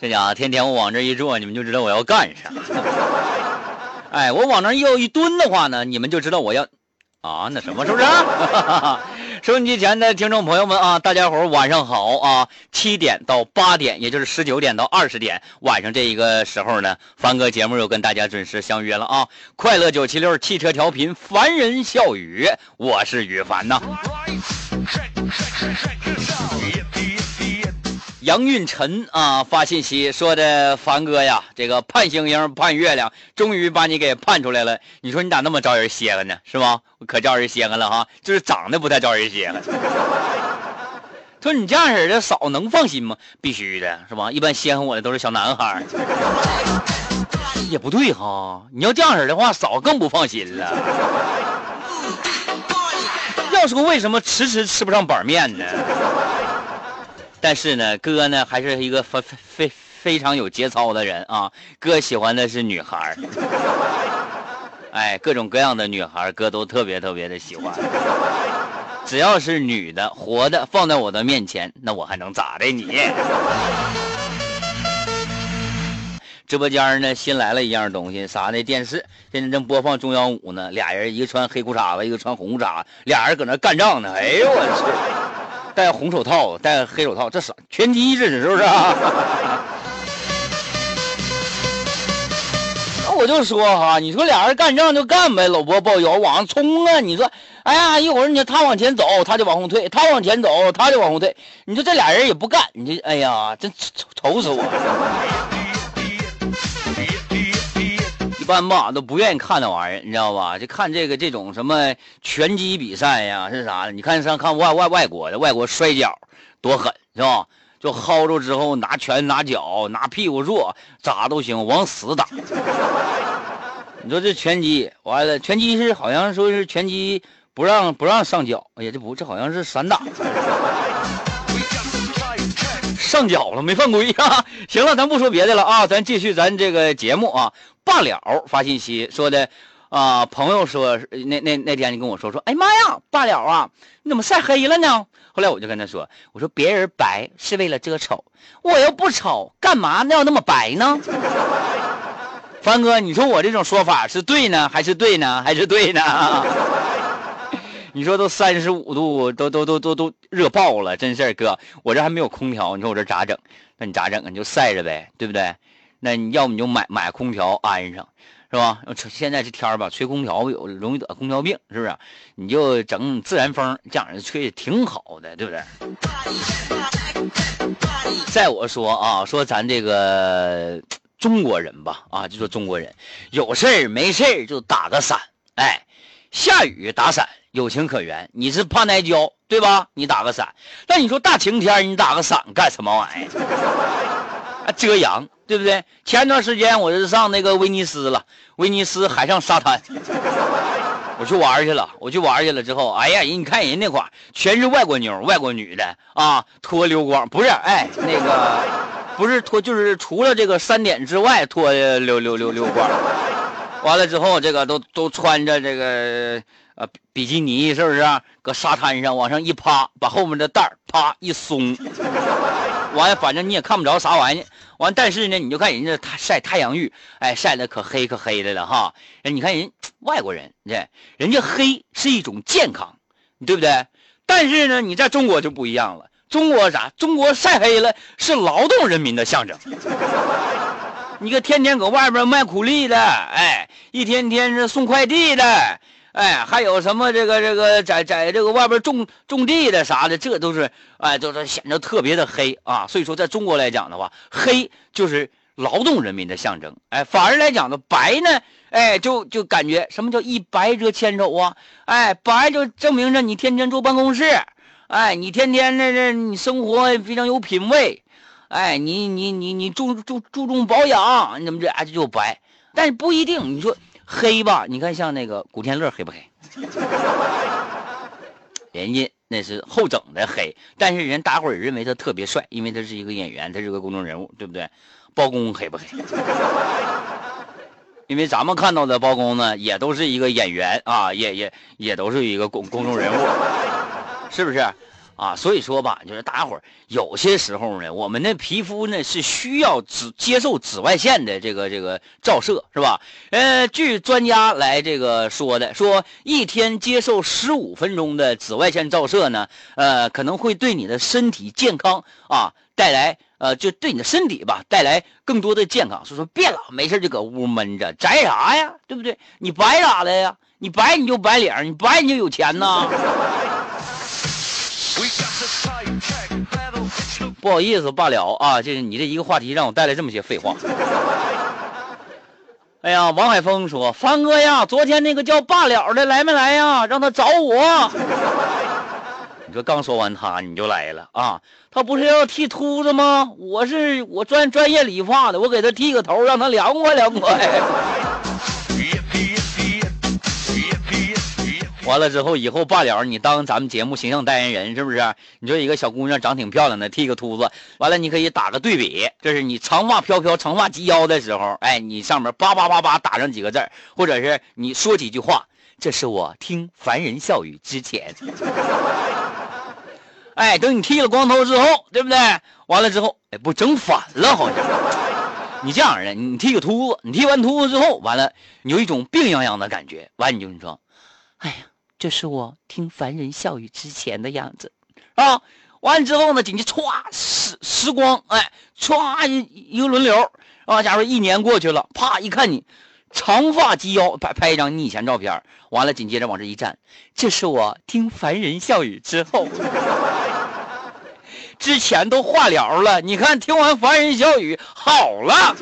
这家伙天天我往这一坐，你们就知道我要干啥。哎，我往那要一蹲的话呢，你们就知道我要。啊，那什么是不是？收音机前的听众朋友们啊，大家伙晚上好啊！七点到八点，也就是十九点到二十点，晚上这一个时候呢，凡哥节目又跟大家准时相约了啊！快乐九七六汽车调频，凡人笑语，我是雨凡呐。杨运晨啊，发信息说的凡哥呀，这个盼星星盼月亮，终于把你给盼出来了。你说你咋那么招人稀罕呢？是吧？可招人稀罕了哈，就是长得不太招人稀罕。说你这样式的嫂能放心吗？必须的是吧？一般稀罕我的都是小男孩。也不对哈，你要这样式的话，嫂更不放心了。要说为什么迟迟吃不上板面呢？但是呢，哥呢还是一个非非非常有节操的人啊。哥喜欢的是女孩 哎，各种各样的女孩哥都特别特别的喜欢。只要是女的活的放在我的面前，那我还能咋的你？直播间呢新来了一样东西，啥呢？电视现在正播放中央五呢，俩人一个穿黑裤衩子，一个穿红裤衩，俩人搁那干仗呢。哎呦我去！戴红手套，戴黑手套，这是拳击，这是是不是？那我就说哈，你说俩人干仗就干呗，搂脖抱腰往上冲啊！你说，哎呀，一会儿你他往前走，他就往后退；他往前走，他就往后退。你说这俩人也不干，你这，哎呀，真愁愁死我。一般吧都不愿意看那玩意儿，你知道吧？就看这个这种什么拳击比赛呀，是啥？你看上看外外外国的，外国摔跤多狠，是吧？就薅住之后拿拳拿脚拿屁股坐，咋都行，往死打。你说这拳击完了，拳击是好像说是拳击不让不让上脚，哎呀，这不这好像是散打。上脚了，没犯规 呀！行了，咱不说别的了啊，咱继续咱这个节目啊。罢了发信息说的啊，朋友说那那那天你跟我说说，哎妈呀，罢了啊，你怎么晒黑了呢？后来我就跟他说，我说别人白是为了遮丑，我又不丑，干嘛要那么白呢？凡哥，你说我这种说法是对呢，还是对呢，还是对呢？你说都三十五度，都都都都都热爆了，真事儿哥，我这还没有空调，你说我这咋整？那你咋整啊？你就晒着呗，对不对？那你要么你就买买空调安上，是吧？现在这天儿吧，吹空调有容易得空调病，是不是？你就整自然风，这样吹挺好的，对不对？再我说啊，说咱这个中国人吧，啊，就说中国人有事儿没事儿就打个伞，哎，下雨打伞。有情可原，你是怕挨浇，对吧？你打个伞，那你说大晴天你打个伞干什么玩意儿？遮阳，对不对？前段时间我是上那个威尼斯了，威尼斯海上沙滩，我去玩去了。我去玩去了之后，哎呀，你看人那块全是外国妞，外国女的啊，脱溜光，不是，哎，那个不是脱，就是除了这个三点之外脱溜溜溜溜光。完了之后，这个都都穿着这个。啊，比基尼是不是？搁沙滩上往上一趴，把后面的带啪一松，完，反正你也看不着啥玩意。完，但是呢，你就看人家他晒太阳浴，哎，晒的可黑可黑的了哈。你看人外国人，这人家黑是一种健康，对不对？但是呢，你在中国就不一样了。中国啥？中国晒黑了是劳动人民的象征。你个天天搁外边卖苦力的，哎，一天天是送快递的。哎，还有什么这个这个在在这个外边种种地的啥的，这都是哎，都是显得特别的黑啊。所以说，在中国来讲的话，黑就是劳动人民的象征。哎，反而来讲呢，白呢，哎，就就感觉什么叫一白遮千丑啊？哎，白就证明着你天天坐办公室，哎，你天天那那你生活非常有品位，哎，你你你你注注注重保养，你怎么这哎就白？但是不一定，你说。黑吧？你看像那个古天乐黑不黑？人家那是后整的黑，但是人大伙儿认为他特别帅，因为他是一个演员，他是个公众人物，对不对？包公黑不黑？因为咱们看到的包公呢，也都是一个演员啊，也也也都是一个公公众人物，是不是？啊，所以说吧，就是大家伙有些时候呢，我们的皮肤呢是需要紫接受紫外线的这个这个照射，是吧？呃，据专家来这个说的，说一天接受十五分钟的紫外线照射呢，呃，可能会对你的身体健康啊带来呃，就对你的身体吧带来更多的健康。所以说，别老没事就搁屋闷着，宅啥呀？对不对？你白咋的呀？你白你就白脸，你白你就有钱呐。不好意思罢了啊，这你这一个话题让我带来这么些废话。哎呀，王海峰说：“凡哥呀，昨天那个叫罢了的来没来呀？让他找我。”你说刚说完他你就来了啊？他不是要剃秃子吗？我是我专专业理发的，我给他剃个头，让他凉快凉快。完了之后，以后罢了，你当咱们节目形象代言人是不是？你说一个小姑娘长挺漂亮的，剃个秃子，完了你可以打个对比，这是你长发飘飘、长发及腰的时候，哎，你上面叭叭叭叭打上几个字或者是你说几句话，这是我听凡人笑语之前。哎，等你剃了光头之后，对不对？完了之后，哎，不整反了，好像。你这样的，你剃个秃子，你剃完秃子之后，完了，你有一种病殃殃的感觉，完你就你说，哎呀。这是我听凡人笑语之前的样子，啊，完之后呢，紧接着歘时时光，哎，歘一一个轮流，啊，假如一年过去了，啪一看你长发及腰，拍拍一张你以前照片，完了紧接着往这一站，这是我听凡人笑语之后，之前都化疗了，你看听完凡人笑语好了。